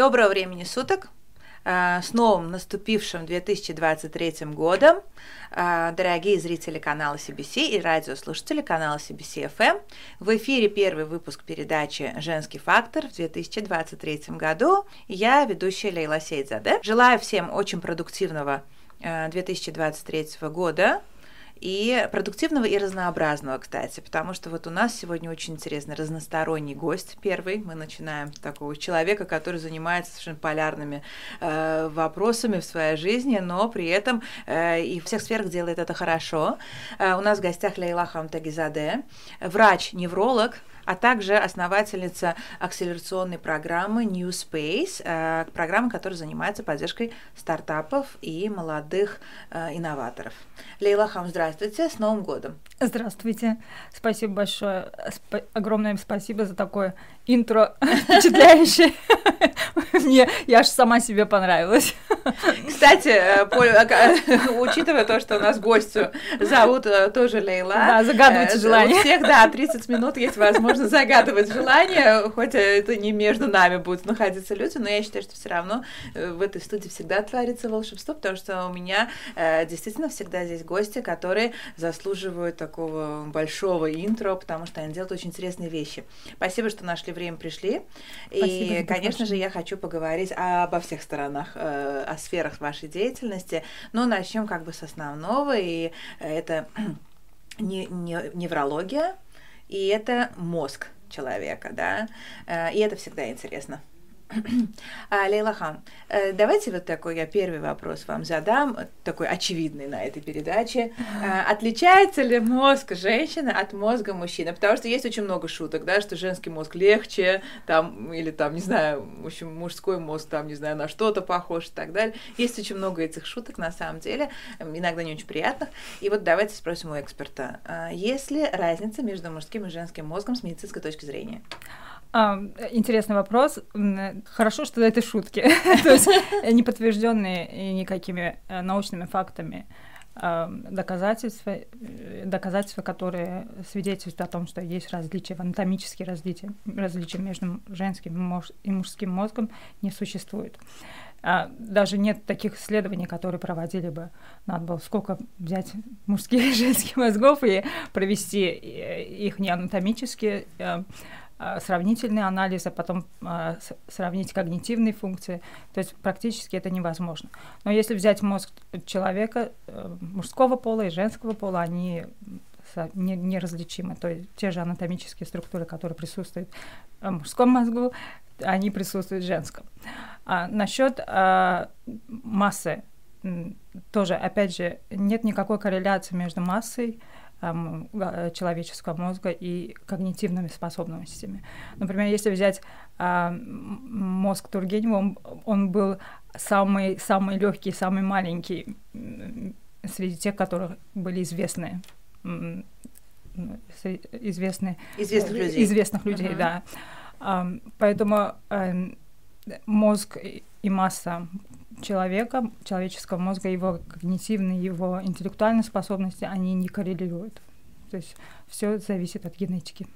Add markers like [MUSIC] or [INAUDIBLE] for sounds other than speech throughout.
Доброго времени суток! А, с новым наступившим 2023 годом, а, дорогие зрители канала CBC и радиослушатели канала CBC FM. В эфире первый выпуск передачи «Женский фактор» в 2023 году. Я ведущая Лейла Сейдзаде. Желаю всем очень продуктивного 2023 а, года, и продуктивного и разнообразного, кстати, потому что вот у нас сегодня очень интересный разносторонний гость первый. Мы начинаем с такого человека, который занимается совершенно полярными э, вопросами в своей жизни, но при этом э, и в всех сферах делает это хорошо. Э, у нас в гостях Лейла Хамтагизаде, врач-невролог, а также основательница акселерационной программы New Space, э, программы, которая занимается поддержкой стартапов и молодых э, инноваторов. Лейла Хам, здравствуйте, с Новым годом! Здравствуйте, спасибо большое, Сп- огромное спасибо за такое интро впечатляющее. Мне, я аж сама себе понравилась. Кстати, э, учитывая то, что у нас гостю зовут э, тоже Лейла. Да, загадывайте э, желание. У всех, да, 30 минут есть возможность загадывать желание, хоть это не между нами будут находиться люди, но я считаю, что все равно в этой студии всегда творится волшебство, потому что у меня действительно всегда здесь гости, которые заслуживают такого большого интро, потому что они делают очень интересные вещи. Спасибо, что нашли время пришли. Спасибо, и, конечно же, я хочу поговорить обо всех сторонах, э, о сферах вашей деятельности. Но начнем как бы с основного, и это [CLEARS THROAT] не, не, неврология, и это мозг человека, да, э, и это всегда интересно. А, Лейла Хан, э, давайте вот такой я первый вопрос вам задам, такой очевидный на этой передаче. А, отличается ли мозг женщины от мозга мужчины? Потому что есть очень много шуток, да, что женский мозг легче, там, или там, не знаю, в общем, мужской мозг там, не знаю, на что-то похож и так далее. Есть очень много этих шуток на самом деле, иногда не очень приятных. И вот давайте спросим у эксперта, а, есть ли разница между мужским и женским мозгом с медицинской точки зрения? А, интересный вопрос. Хорошо, что это шутки, [LAUGHS] то есть не подтвержденные никакими э, научными фактами доказательства, э, доказательства, которые свидетельствуют о том, что есть различия, анатомические различия, различия между женским и мужским мозгом не существует. А даже нет таких исследований, которые проводили бы, надо было сколько взять мужских и женских мозгов и провести э, их не анатомически, а, сравнительный анализ, а потом а, сравнить когнитивные функции. То есть практически это невозможно. Но если взять мозг человека э, мужского пола и женского пола, они неразличимы. То есть те же анатомические структуры, которые присутствуют в мужском мозгу, они присутствуют в женском. А насчет а, массы тоже, опять же, нет никакой корреляции между массой Э, человеческого мозга и когнитивными способностями. Например, если взять а, мозг Тургенева, он, он был самый, самый легкий, самый маленький среди тех, которые были известны известны известных людей, известных людей uh-huh. да. Поэтому эм, мозг и масса человека, человеческого мозга, его когнитивные, его интеллектуальные способности, они не коррелируют. То есть все зависит от генетики.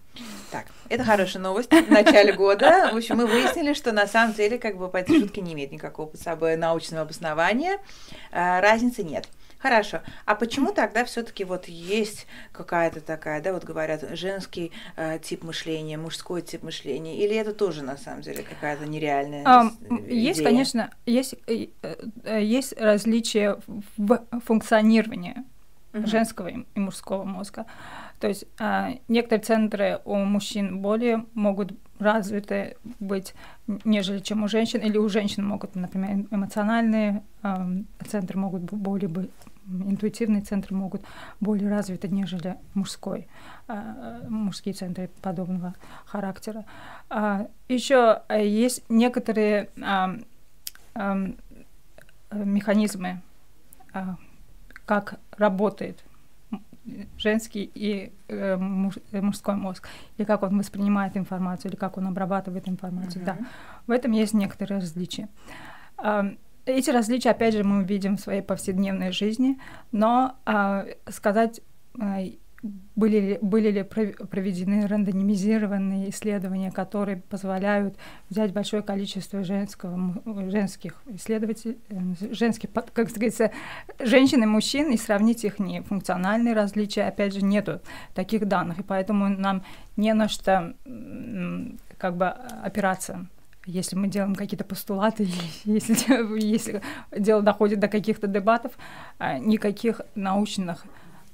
Так, это хорошая новость в начале года. В общем, мы выяснили, что на самом деле как бы эти шутки не имеют никакого под собой научного обоснования. А, разницы нет. Хорошо. А почему тогда все-таки вот есть какая-то такая, да, вот говорят, женский э, тип мышления, мужской тип мышления, или это тоже на самом деле какая-то нереальная а, идея? Есть, конечно, есть, э, э, есть различия в функционировании угу. женского и мужского мозга. То есть а, некоторые центры у мужчин более могут развиты быть, нежели чем у женщин, или у женщин могут, например, эмоциональные а, центры могут более быть интуитивные центры могут более развиты, нежели мужской, а, мужские центры подобного характера. А, еще э, есть некоторые а, механизмы, как работает женский и э, муж, э, мужской мозг, или как он воспринимает информацию, или как он обрабатывает информацию. Uh-huh. Да, в этом есть некоторые различия. Эти различия, опять же, мы видим в своей повседневной жизни, но а, сказать, а, были ли, были ли проведены рандомизированные исследования, которые позволяют взять большое количество женского, женских исследователей, э, женских, как говорится, женщин и мужчин и сравнить их не функциональные различия, опять же, нету таких данных, и поэтому нам не на что как бы опираться если мы делаем какие-то постулаты, [LAUGHS] если, если дело доходит до каких-то дебатов, а, никаких научных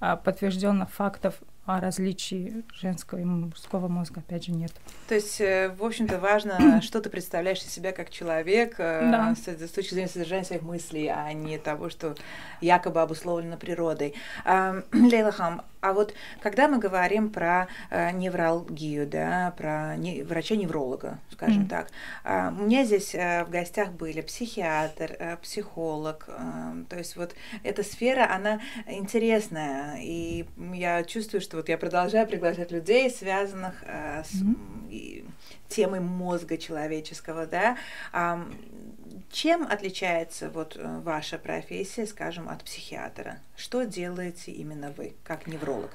а, подтвержденных фактов о различии женского и мужского мозга, опять же, нет. То есть, э, в общем-то, важно, [CLEARS THROAT] что ты представляешь из себя как человек э, да. с, с точки зрения содержания своих мыслей, а не того, что якобы обусловлено природой. [CLEARS THROAT] Лейла Хам, а вот когда мы говорим про э, невралгию, да, про не, врача-невролога, скажем mm. так, э, у меня здесь э, в гостях были психиатр, э, психолог, э, то есть вот эта сфера, она интересная, и я чувствую, что вот я продолжаю приглашать людей, связанных э, с mm. темой мозга человеческого, да, чем отличается вот э, ваша профессия, скажем, от психиатра? Что делаете именно вы, как невролог?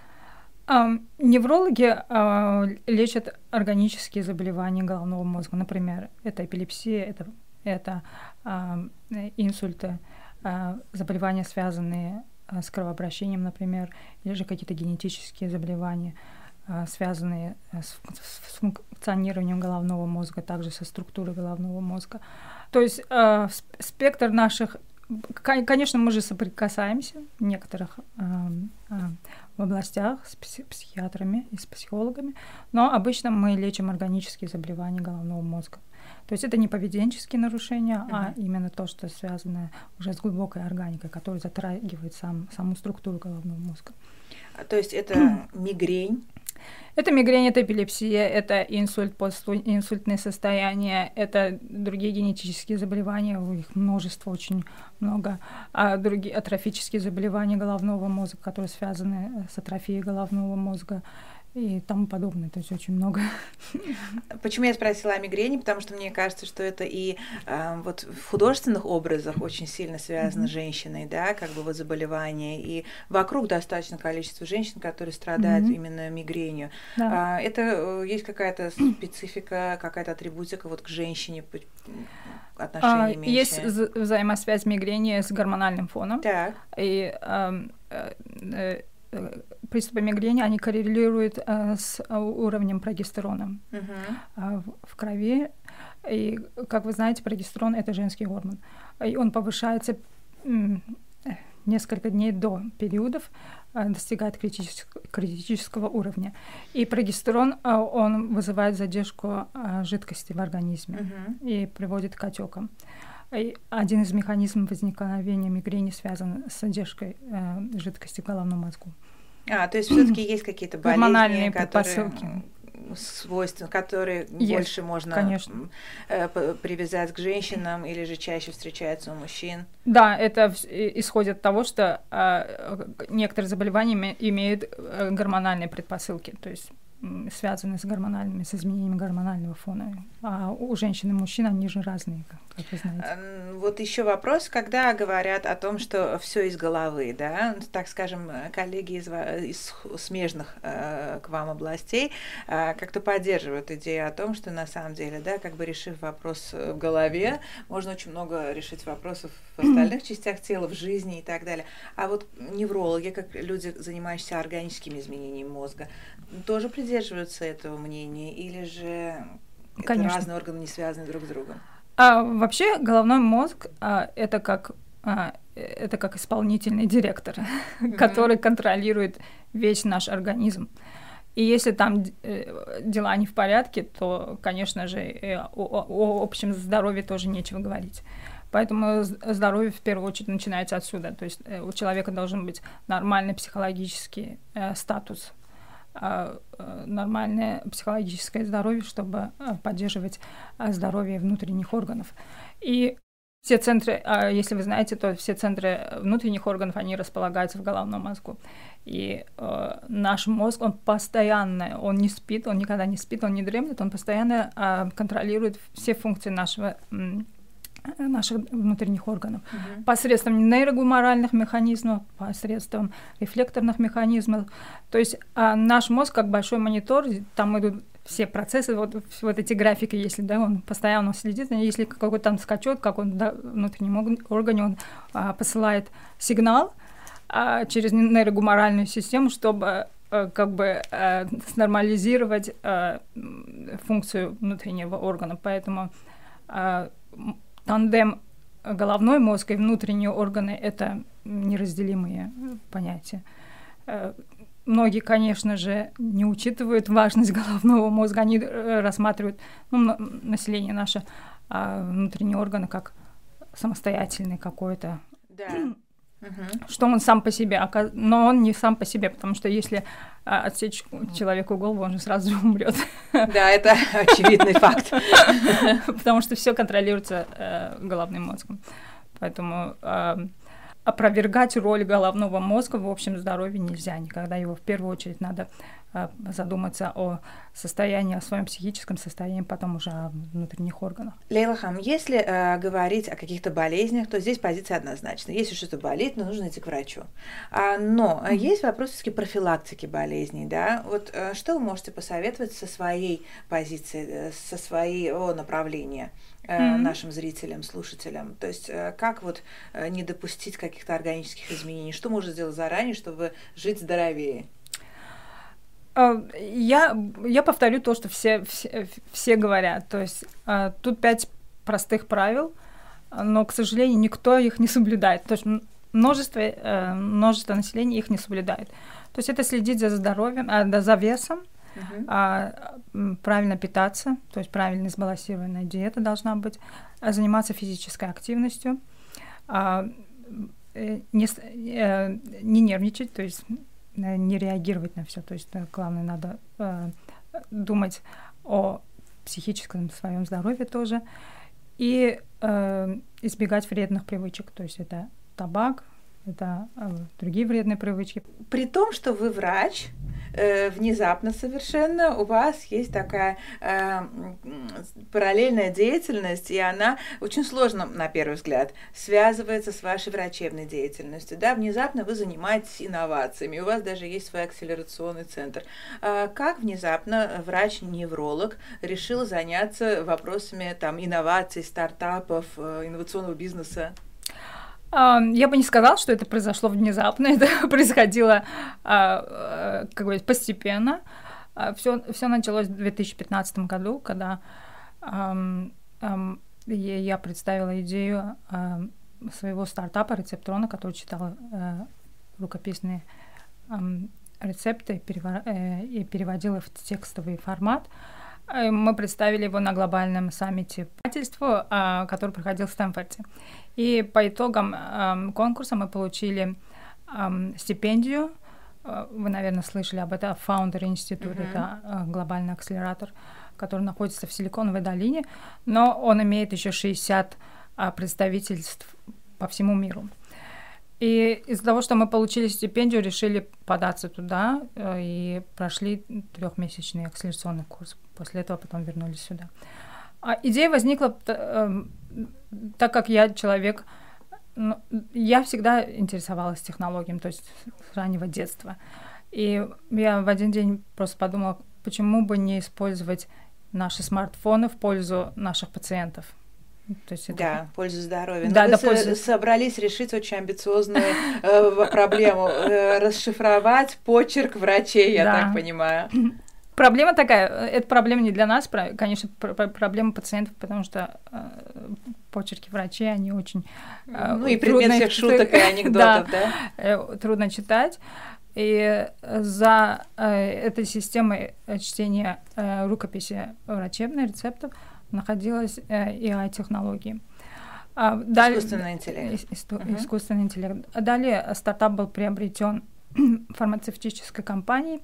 Неврологи uh, лечат органические заболевания головного мозга, например, это эпилепсия, это, это uh, инсульты, uh, заболевания, связанные с кровообращением, например, или же какие-то генетические заболевания, связанные с функционированием головного мозга, также со структурой головного мозга. То есть э, спектр наших Конечно, мы же соприкасаемся в некоторых э, э, в областях с пси- психиатрами и с психологами, но обычно мы лечим органические заболевания головного мозга. То есть это не поведенческие нарушения, uh-huh. а именно то, что связано уже с глубокой органикой, которая затрагивает сам, саму структуру головного мозга. А, то есть это [CLEARS THROAT] мигрень, это мигрень, это эпилепсия, это инсульт, постинсультные состояния, это другие генетические заболевания, их множество, очень много, а другие атрофические заболевания головного мозга, которые связаны с атрофией головного мозга, и тому подобное, то есть очень много. Почему я спросила о мигрени? Потому что мне кажется, что это и э, вот в художественных образах очень сильно связано mm-hmm. с женщиной, да, как бы вот заболевание, и вокруг достаточно количество женщин, которые страдают mm-hmm. именно мигренью. Да. А, это э, есть какая-то специфика, какая-то атрибутика вот к женщине отношения а, Есть взаимосвязь мигрени с гормональным фоном. Так. И э, э, Э, приступы мигрени, они коррелируют э, с э, уровнем прогестерона uh-huh. в, крови. И, как вы знаете, прогестерон — это женский гормон. И он повышается несколько дней до периодов, достигает критического, критического уровня. И прогестерон, он вызывает задержку жидкости в организме uh-huh. и приводит к отекам. Один из механизмов возникновения мигрени связан с задержкой э, жидкости в головном мозгу. А, то есть все-таки есть какие-то болезни, которые свойства, которые есть, больше можно конечно. Э, привязать к женщинам или же чаще встречаются у мужчин? Да, это исходит от того, что э, некоторые заболевания имеют э, гормональные предпосылки, то есть связаны с гормональными, с изменениями гормонального фона. А у женщин и мужчин они же разные, как вы знаете. Вот еще вопрос, когда говорят о том, что все из головы, да, так скажем, коллеги из, из смежных э, к вам областей э, как-то поддерживают идею о том, что на самом деле, да, как бы решив вопрос в голове, можно очень много решить вопросов в остальных частях тела, в жизни и так далее. А вот неврологи, как люди, занимающиеся органическими изменениями мозга, тоже придерживаются этого мнения или же Конечно. это разные органы не связаны друг с другом? А, вообще головной мозг а, это как а, это как исполнительный директор, mm-hmm. который контролирует весь наш организм. И если там э, дела не в порядке, то, конечно же, э, о, о общем здоровье тоже нечего говорить. Поэтому здоровье в первую очередь начинается отсюда. То есть э, у человека должен быть нормальный психологический статус, нормальное психологическое здоровье, чтобы э, поддерживать э, здоровье внутренних органов. И все центры, а если вы знаете, то все центры внутренних органов, они располагаются в головном мозгу. И э, наш мозг, он постоянно, он не спит, он никогда не спит, он не дремлет, он постоянно э, контролирует все функции нашего наших внутренних органов угу. посредством нейрогуморальных механизмов, посредством рефлекторных механизмов. То есть а наш мозг как большой монитор, там идут все процессы, вот, вот эти графики, если да, он постоянно следит, если какой-то там скачет, как он да, внутреннем органе, он а, посылает сигнал а, через нейрогуморальную систему, чтобы а, как бы а, снормализировать а, функцию внутреннего органа. Поэтому а, тандем головной мозг и внутренние органы — это неразделимые понятия. Э, многие, конечно же, не учитывают важность головного мозга, они э, рассматривают ну, население наше а внутренние органы как самостоятельный какой-то. Да. [CLEARS THROAT] Что он сам по себе, но он не сам по себе, потому что если отсечь человеку голову, он же сразу же [LAUGHS] умрет. Да, это очевидный факт. [LAUGHS] Потому что все контролируется э, головным мозгом. Поэтому опровергать роль головного мозга в общем здоровье нельзя никогда. Его в первую очередь надо э, задуматься о состоянии, о своем психическом состоянии, потом уже о внутренних органах. Лейлахам, если э, говорить о каких-то болезнях, то здесь позиция однозначна. Если что-то болит, ну, нужно идти к врачу. А, но mm-hmm. есть вопрос все профилактики болезней, да? Вот э, что вы можете посоветовать со своей позиции, э, со своего направления? mm-hmm. нашим зрителям, слушателям. То есть как вот не допустить каких-то органических изменений? Что можно сделать заранее, чтобы жить здоровее? Я, я повторю то, что все, все, все говорят. То есть тут пять простых правил, но, к сожалению, никто их не соблюдает. То есть множество, множество населения их не соблюдает. То есть это следить за здоровьем, за весом, uh-huh. а, правильно питаться, то есть правильно сбалансированная диета должна быть, а заниматься физической активностью, а, э, не, э, не нервничать, то есть э, не реагировать на все, то есть главное надо э, думать о психическом своем здоровье тоже и э, избегать вредных привычек, то есть это табак, это э, другие вредные привычки. При том, что вы врач, э, внезапно совершенно у вас есть такая э, параллельная деятельность, и она очень сложно, на первый взгляд, связывается с вашей врачебной деятельностью. Да, внезапно вы занимаетесь инновациями, у вас даже есть свой акселерационный центр. А как внезапно врач-невролог решил заняться вопросами там, инноваций, стартапов, э, инновационного бизнеса? Я бы не сказала, что это произошло внезапно, [LAUGHS] это происходило а, э, как бы постепенно. Все, а, все началось в 2015 году, когда я представила идею своего стартапа рецептрона, который читал э, рукописные рецепты э, и переводил их в текстовый формат. Мы представили его на глобальном саммите предпринимательства, а, который проходил в Стэнфорде. И по итогам конкурса мы получили стипендию. А, вы, наверное, слышали об этом. Founder Institute uh-huh. это глобальный акселератор, который находится в Силиконовой долине, но он имеет еще 60 представительств по всему миру. И из-за того, что мы получили стипендию, решили податься туда э, и прошли трехмесячный акселерационный курс. После этого потом вернулись сюда. А идея возникла, э, так как я человек, ну, я всегда интересовалась технологиями, то есть с раннего детства. И я в один день просто подумала, почему бы не использовать наши смартфоны в пользу наших пациентов. То есть это... Да, пользу здоровья. Да, Но да, вы пользу... собрались решить очень амбициозную э, проблему, э, расшифровать почерк врачей, я так понимаю. Проблема такая, это проблема не для нас, конечно, проблема пациентов, потому что э, почерки врачей, они очень... ну и предмет всех шуток и [LAUGHS] анекдотов, да? да? Трудно читать. И за этой системой чтения рукописи врачебной рецептов находилась AI-технологии. А, далее, искусственный интеллект. Иску, uh-huh. Искусственный интеллект. Далее стартап был приобретен [CLEARS THROAT] фармацевтической компанией.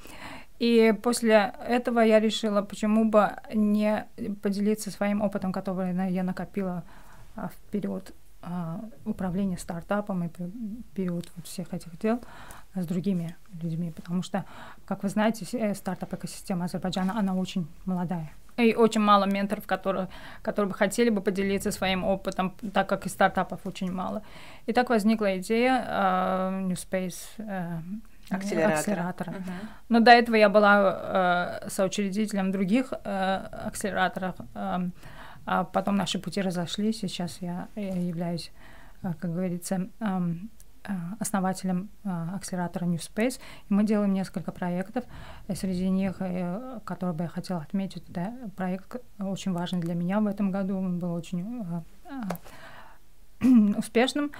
И после этого я решила, почему бы не поделиться своим опытом, который я накопила а, в период а, управления стартапом и период вот всех этих дел с другими людьми, потому что, как вы знаете, э, стартап-экосистема Азербайджана, она очень молодая. И очень мало менторов, которые, которые бы хотели бы поделиться своим опытом, так как и стартапов очень мало. И так возникла идея uh, New Space uh, акселератора. акселератора. Uh-huh. Но до этого я была uh, соучредителем других uh, акселераторов, uh, а потом наши пути разошлись, сейчас я, я являюсь, uh, как говорится, Э, основателем э, акселератора New Space. И мы делаем несколько проектов. Среди них, э, которые бы я хотела отметить, да, проект очень важный для меня в этом году. Он был очень [CLEARS THROAT] успешным.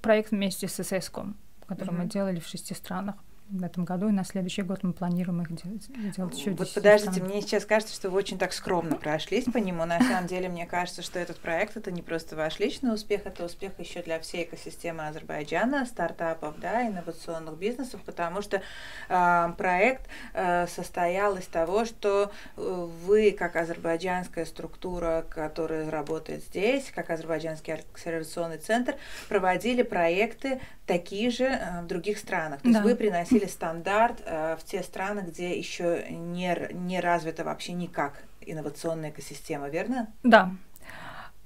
Проект вместе с ССКом, который mm-hmm. мы делали в шести странах в этом году, и на следующий год мы планируем их делать, делать еще Вот подождите, стран. мне сейчас кажется, что вы очень так скромно прошлись по нему. На самом деле, мне кажется, что этот проект это не просто ваш личный успех, это успех еще для всей экосистемы Азербайджана, стартапов, да, инновационных бизнесов, потому что э, проект э, состоял из того, что э, вы, как азербайджанская структура, которая работает здесь, как азербайджанский акселерационный центр, проводили проекты такие же э, в других странах. То да. есть вы приносили стандарт э, в те страны, где еще не, не развита вообще никак инновационная экосистема, верно? Да.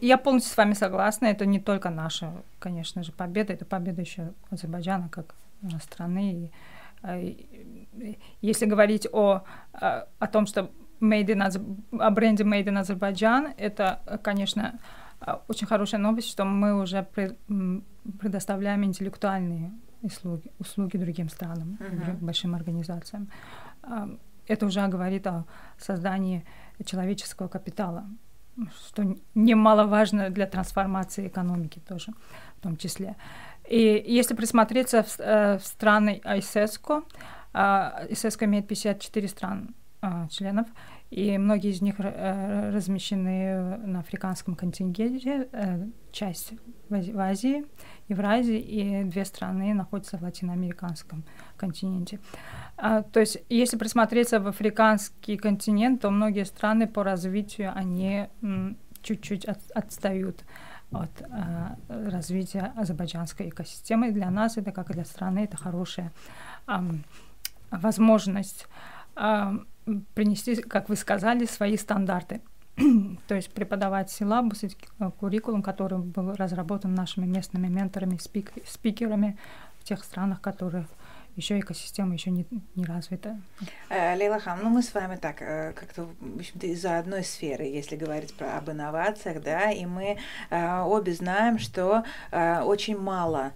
Я полностью с вами согласна. Это не только наша, конечно же, победа, это победа еще Азербайджана как страны. И, если говорить о, о том, что made in, о бренде Made in Азербайджан, это, конечно, очень хорошая новость, что мы уже предоставляем интеллектуальные услуги, услуги другим странам, uh-huh. большим организациям. Это уже говорит о создании человеческого капитала, что немаловажно для трансформации экономики тоже в том числе. И если присмотреться в, э, в страны ISESCO, ISESCO имеет 54 стран а, членов, и многие из них э, размещены на африканском контингенте, э, часть в Азии, Евразии, и две страны находятся в латиноамериканском континенте. А, то есть, если присмотреться в африканский континент, то многие страны по развитию, они чуть-чуть от, отстают от развития азербайджанской экосистемы. Для нас это, как и для страны, это хорошая возможность принести, как вы сказали, свои стандарты. [CLEARS THROAT] То есть преподавать силабус, э, куррикулум, который был разработан нашими местными менторами, спик, спикерами в тех странах, которые еще экосистема еще не, не развита. Э, Лейла Хам, ну мы с вами так, э, как-то, в общем-то, из-за одной сферы, если говорить про об инновациях, да, и мы обе знаем, что очень мало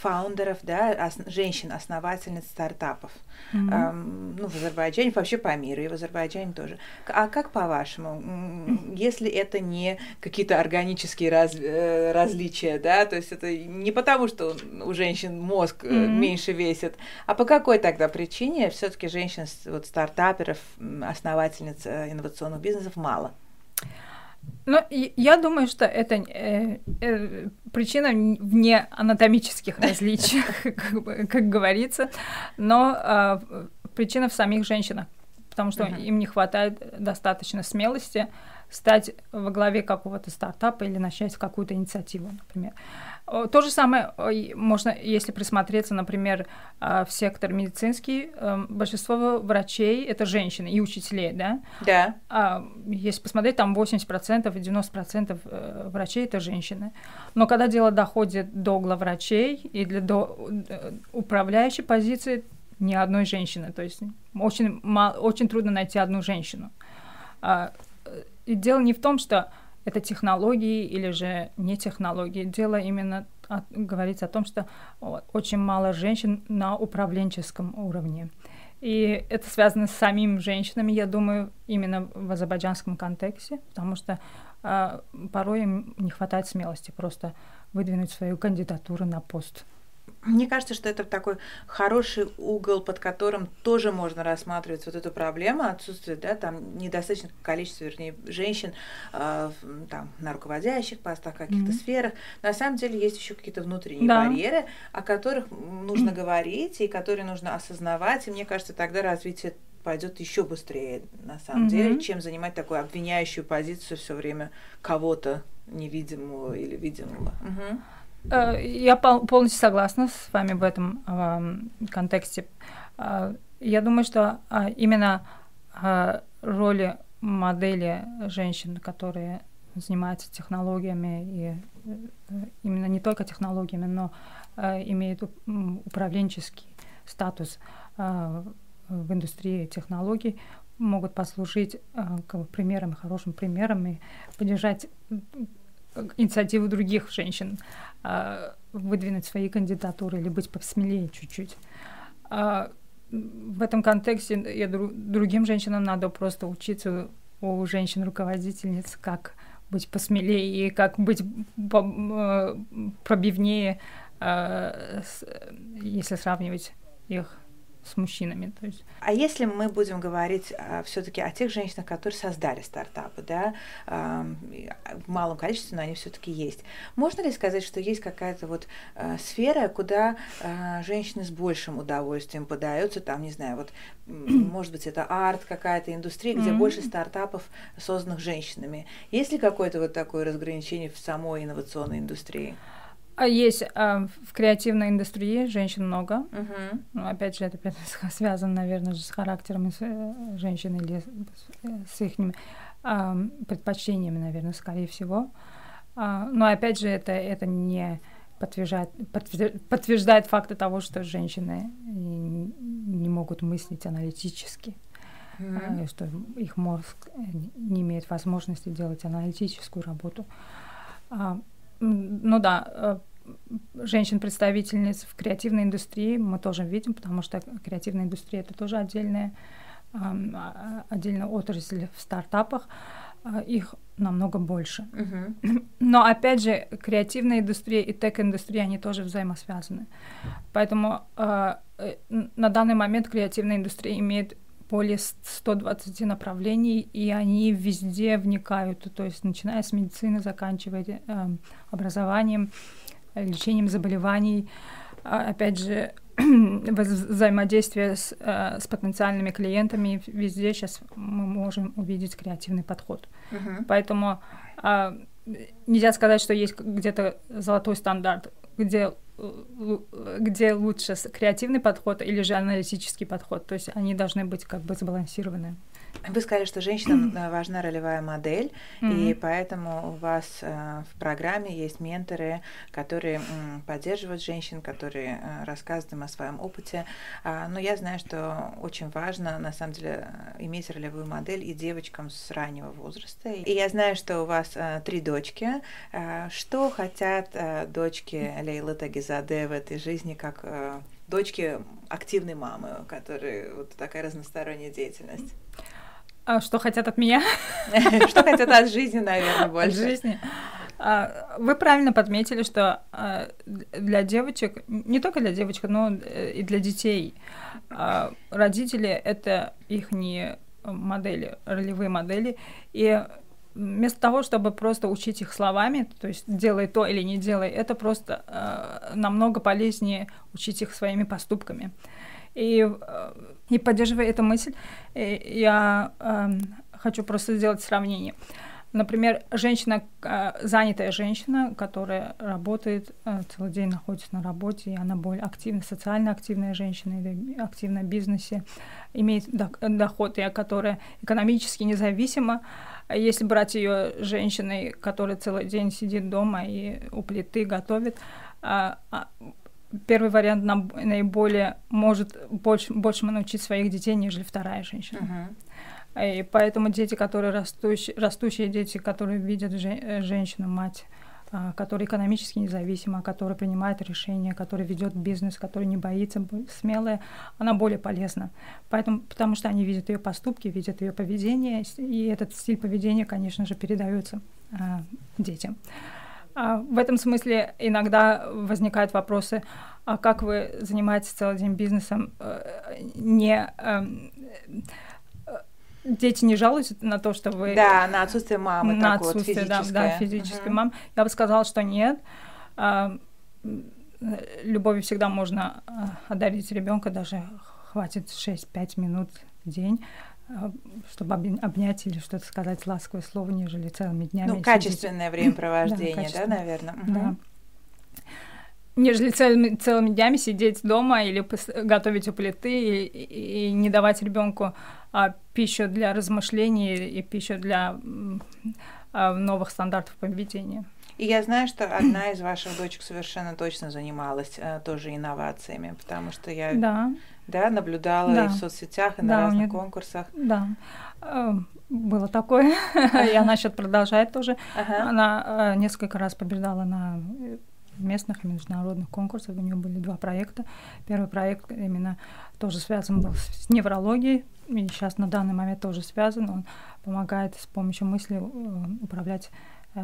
фаундеров, да, ос, женщин-основательниц стартапов. Mm-hmm. Ну, в Азербайджане, вообще по миру, и в Азербайджане тоже. А как по-вашему, если это не какие-то органические раз, э, различия, да, то есть это не потому, что у женщин мозг mm-hmm. меньше весит, а по какой тогда причине все-таки женщин, вот стартаперов, основательниц э, инновационных бизнесов мало? Ну, я думаю, что это э, э, причина в не анатомических различиях, [LAUGHS] как, как говорится, но э, причина в самих женщинах, потому что uh-huh. им не хватает достаточно смелости стать во главе какого-то стартапа или начать какую-то инициативу, например. То же самое можно, если присмотреться, например, а, в сектор медицинский, большинство врачей — это женщины и учителей, да? Да. А, если посмотреть, там 80% и 90% э, врачей — это женщины. Но когда дело доходит до главврачей и для, до э, управляющей позиции, ни одной женщины. То есть очень, мало, очень трудно найти одну женщину. А, и дело не в том, что это технологии или же не технологии. Дело именно о, говорится о том, что очень мало женщин на управленческом уровне. И это связано с самими женщинами, я думаю, именно в азербайджанском контексте, потому что э, порой им не хватает смелости просто выдвинуть свою кандидатуру на пост мне кажется, что это такой хороший угол, под которым тоже можно рассматривать вот эту проблему отсутствия, да, там недостаточно количества, вернее, женщин э, там, на руководящих постах, каких-то mm-hmm. сферах. На самом деле есть еще какие-то внутренние да. барьеры, о которых нужно mm-hmm. [CLEARS THROAT] говорить и которые нужно осознавать. И мне кажется, тогда развитие пойдет еще быстрее, на самом mm-hmm. деле, чем занимать такую обвиняющую позицию все время кого-то невидимого или видимого. Mm-hmm. Э, я полностью согласна с вами в этом контексте. Э, я думаю, что именно роли модели женщин, которые занимаются технологиями и э, именно не только технологиями, но э, имеют управленческий статус э, в индустрии технологий, могут послужить как бы примером, хорошим примером и поддержать инициативу других женщин, выдвинуть свои кандидатуры или быть посмелее чуть-чуть. В этом контексте я, другим женщинам надо просто учиться у женщин-руководительниц, как быть посмелее и как быть э, пробивнее, э, если сравнивать их с мужчинами. То есть. А если мы будем говорить а, все-таки о тех женщинах, которые создали стартапы, да, а, в малом количестве, но они все-таки есть, можно ли сказать, что есть какая-то вот а, сфера, куда а, женщины с большим удовольствием подаются, там, не знаю, вот, может быть, это арт, какая-то индустрия, где mm-hmm. больше стартапов созданных женщинами. Есть ли какое-то вот такое разграничение в самой инновационной индустрии? А есть а, в креативной индустрии женщин много. Uh-huh. Ну, опять же, это опять [LAUGHS] связано, наверное, с характером э, женщин или с, с их а, предпочтениями, наверное, скорее всего. А, но опять же, это, это не подтверждает, подтверждает факты того, что женщины не могут мыслить аналитически. Mm-hmm. что их мозг не имеет возможности делать аналитическую работу. Ну да, э, женщин-представительниц в креативной индустрии мы тоже видим, потому что креативная индустрия это тоже отдельная, а, отдельная отрасль в стартапах. А, их намного больше. Uh-huh. [CLEARS THROAT] Но опять же, креативная индустрия и тек-индустрия, они тоже взаимосвязаны. Поэтому э, э на данный момент креативная индустрия имеет более 120 направлений, и они везде вникают, то есть начиная с медицины, заканчивая э, образованием, лечением заболеваний, а, опять же, [CLEARS THROAT] взаимодействие с, э, с потенциальными клиентами, везде сейчас мы можем увидеть креативный подход. Uh-huh. Поэтому э, нельзя сказать, что есть где-то золотой стандарт, где где лучше креативный подход или же аналитический подход. То есть они должны быть как бы сбалансированы. Вы сказали, что женщинам [CLEARS THROAT] важна ролевая модель, mm-hmm. и поэтому у вас э, в программе есть менторы, которые э, поддерживают женщин, которые э, рассказывают им о своем опыте. А, но я знаю, что очень важно, на самом деле, иметь ролевую модель и девочкам с раннего возраста. И я знаю, что у вас э, три дочки. Э, что хотят э, дочки Лейлы Тагизаде в этой жизни, как э, дочки активной мамы, которые вот такая разносторонняя деятельность? А что хотят от меня? [LAUGHS] Что хотят от жизни, наверное, больше. От жизни. А, вы правильно подметили, что а, для девочек, не только для девочек, но и для детей, а, родители — это их не модели, ролевые модели, и вместо того, чтобы просто учить их словами, то есть делай то или не делай, это просто намного полезнее учить их своими поступками. И, э, и поддерживая эту мысль, э, я э, хочу просто сделать сравнение. Например, женщина, э, занятая женщина, которая работает, целый день находится на работе, и она более активная, социально активная женщина активна в бизнесе, имеет доход, которая экономически независима. Если брать ее женщиной, которая целый день сидит дома и у плиты готовит, а, а, первый вариант нам наиболее может больше, больше научить своих детей, нежели вторая женщина. Uh-huh. И поэтому дети, которые растущие, растущие дети, которые видят же, э, женщину, мать, а, которая экономически независима, которая принимает решения, которая ведет бизнес, которая не боится, смелая, она более полезна. Поэтому, потому что они видят ее поступки, видят ее поведение, и этот стиль поведения, конечно же, передается а, детям. А, в этом смысле иногда возникают вопросы, а как вы занимаетесь целый день бизнесом, э, не эм, э, дети не жалуются на то, что вы... Да, на отсутствие мамы. На отсутствие, вот, да, да, физической uh-huh. мамы. Я бы сказала, что нет. А, любовью всегда можно э, одарить ребенка, даже хватит 6-5 минут в день. А, чтобы обнять или что-то сказать ласковое слово, нежели целыми днями. Ну, качественное времяпровождение, да, да, наверное. Да. Нежели целыми, целыми днями сидеть дома или готовить у плиты и, и не давать ребенку а, пищу для размышлений и пищу для а, новых стандартов поведения. И я знаю, что одна из ваших дочек совершенно точно занималась а, тоже инновациями, потому что я да. Да, наблюдала да. и в соцсетях, и на разных меня... конкурсах. Да, было такое. И она сейчас продолжает тоже. Она несколько раз побеждала на местных и международных конкурсах. У нее были два проекта. Первый проект именно тоже связан был с неврологией, и сейчас на данный момент тоже связан. Он помогает с помощью мысли э, управлять э,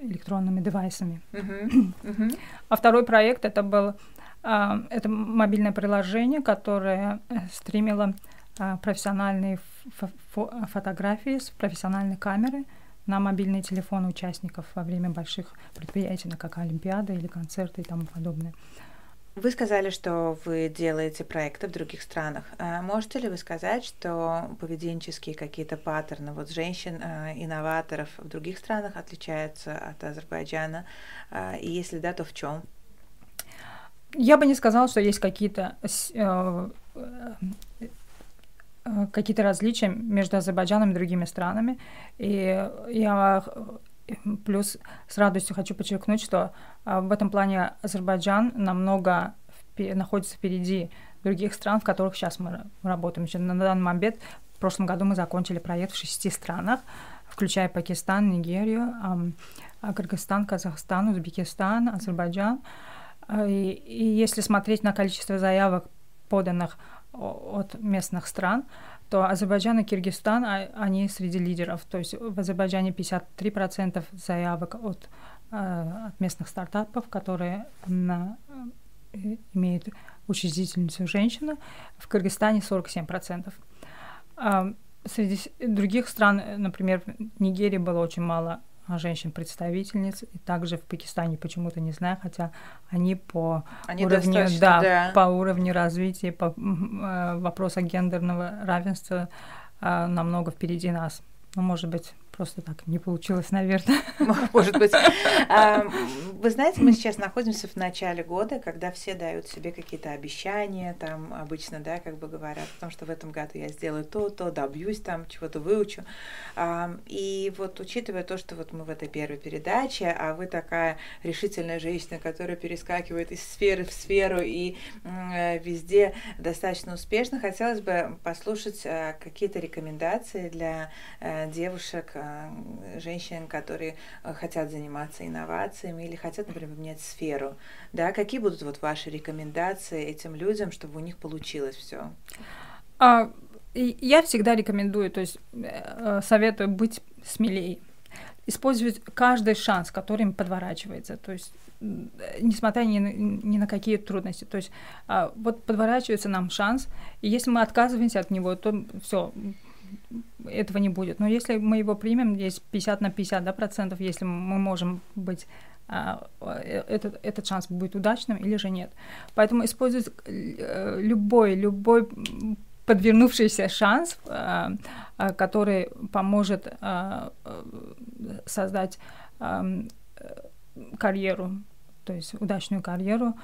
электронными девайсами. Uh-huh. [CLEARS THROAT] Uh-huh. А второй проект это был э, это мобильное приложение, которое стримило профессиональные фо- фотографии с профессиональной камеры на мобильные телефоны участников во время больших предприятий, как Олимпиада или концерты и тому подобное. Вы сказали, что вы делаете проекты в других странах. А можете ли вы сказать, что поведенческие какие-то паттерны вот женщин-инноваторов в других странах отличаются от Азербайджана? А, и если да, то в чем? Я бы не сказала, что есть какие-то э, э, какие-то различия между Азербайджаном и другими странами. И я плюс с радостью хочу подчеркнуть, что в этом плане Азербайджан намного находится впереди других стран, в которых сейчас мы работаем. На данный момент в прошлом году мы закончили проект в шести странах, включая Пакистан, Нигерию, Кыргызстан, Казахстан, Узбекистан, Азербайджан. А, и, и если смотреть на количество заявок, поданных от местных стран, то Азербайджан и Киргизстан, они среди лидеров. То есть в Азербайджане 53% заявок от, от местных стартапов, которые на, э, имеют учредительницу женщину, в Кыргызстане 47%. А среди других стран, например, в Нигерии было очень мало женщин-представительниц, и также в Пакистане почему-то не знаю, хотя они по они уровню, да, да. по уровню развития, по э, вопросам гендерного равенства э, намного впереди нас. Ну, может быть, Просто так не получилось, наверное. Может быть. [LAUGHS] Вы знаете, мы сейчас находимся в начале года, когда все дают себе какие-то обещания, там обычно, да, как бы говорят, потому что в этом году я сделаю то, то, добьюсь там, чего-то выучу. И вот учитывая то, что вот мы в этой первой передаче, а вы такая решительная женщина, которая перескакивает из сферы в сферу и везде достаточно успешно, хотелось бы послушать а, какие-то рекомендации для э, девушек, Э, женщин, которые э, хотят заниматься инновациями или хотят, например, поменять сферу. Да, какие будут вот ваши рекомендации этим людям, чтобы у них получилось все? А, я всегда рекомендую, то есть э, советую быть смелее, использовать каждый шанс, который им подворачивается, то есть несмотря ни, ни на какие трудности. То есть а, вот подворачивается нам шанс, и если мы отказываемся от него, то все, этого не будет. Но если мы его примем, есть 50 на 50 да, процентов, если мы можем быть а, э, этот, этот шанс будет удачным или же нет. Поэтому использовать э, любой, любой подвернувшийся шанс, а, который поможет создать карьеру, то есть удачную карьеру,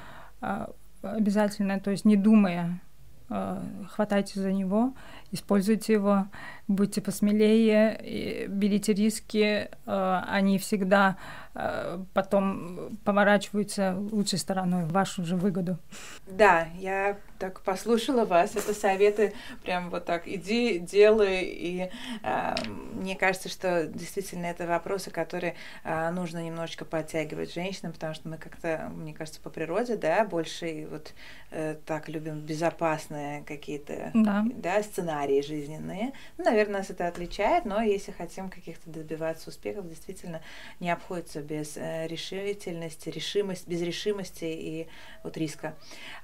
обязательно, то есть не думая, хватайте за него, используйте его, будьте посмелее, берите риски, э, они всегда э, потом поворачиваются лучшей стороной в вашу же выгоду. Да, я так послушала вас, это советы прям вот так, иди, делай, и э, мне кажется, что действительно это вопросы, которые э, нужно немножечко подтягивать женщинам, потому что мы как-то, мне кажется, по природе, да, больше вот э, так любим безопасные какие-то да. Да, сценарии жизненные. Ну, наверное, нас это отличает, но если хотим каких-то добиваться успехов, действительно не обходится без э, решительности, решимости, без решимости и вот риска.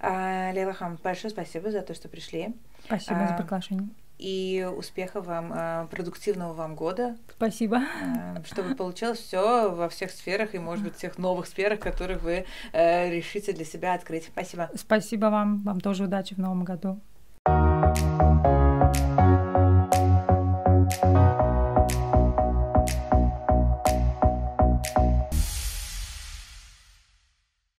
А, Лейла Хам, большое спасибо за то, что пришли. Спасибо а, за приглашение. И успехов вам, а, продуктивного вам года. Спасибо. А, чтобы получилось все во всех сферах и, может быть, всех новых сферах, которых вы э, решите для себя открыть. Спасибо. Спасибо вам. Вам тоже удачи в новом году. thank you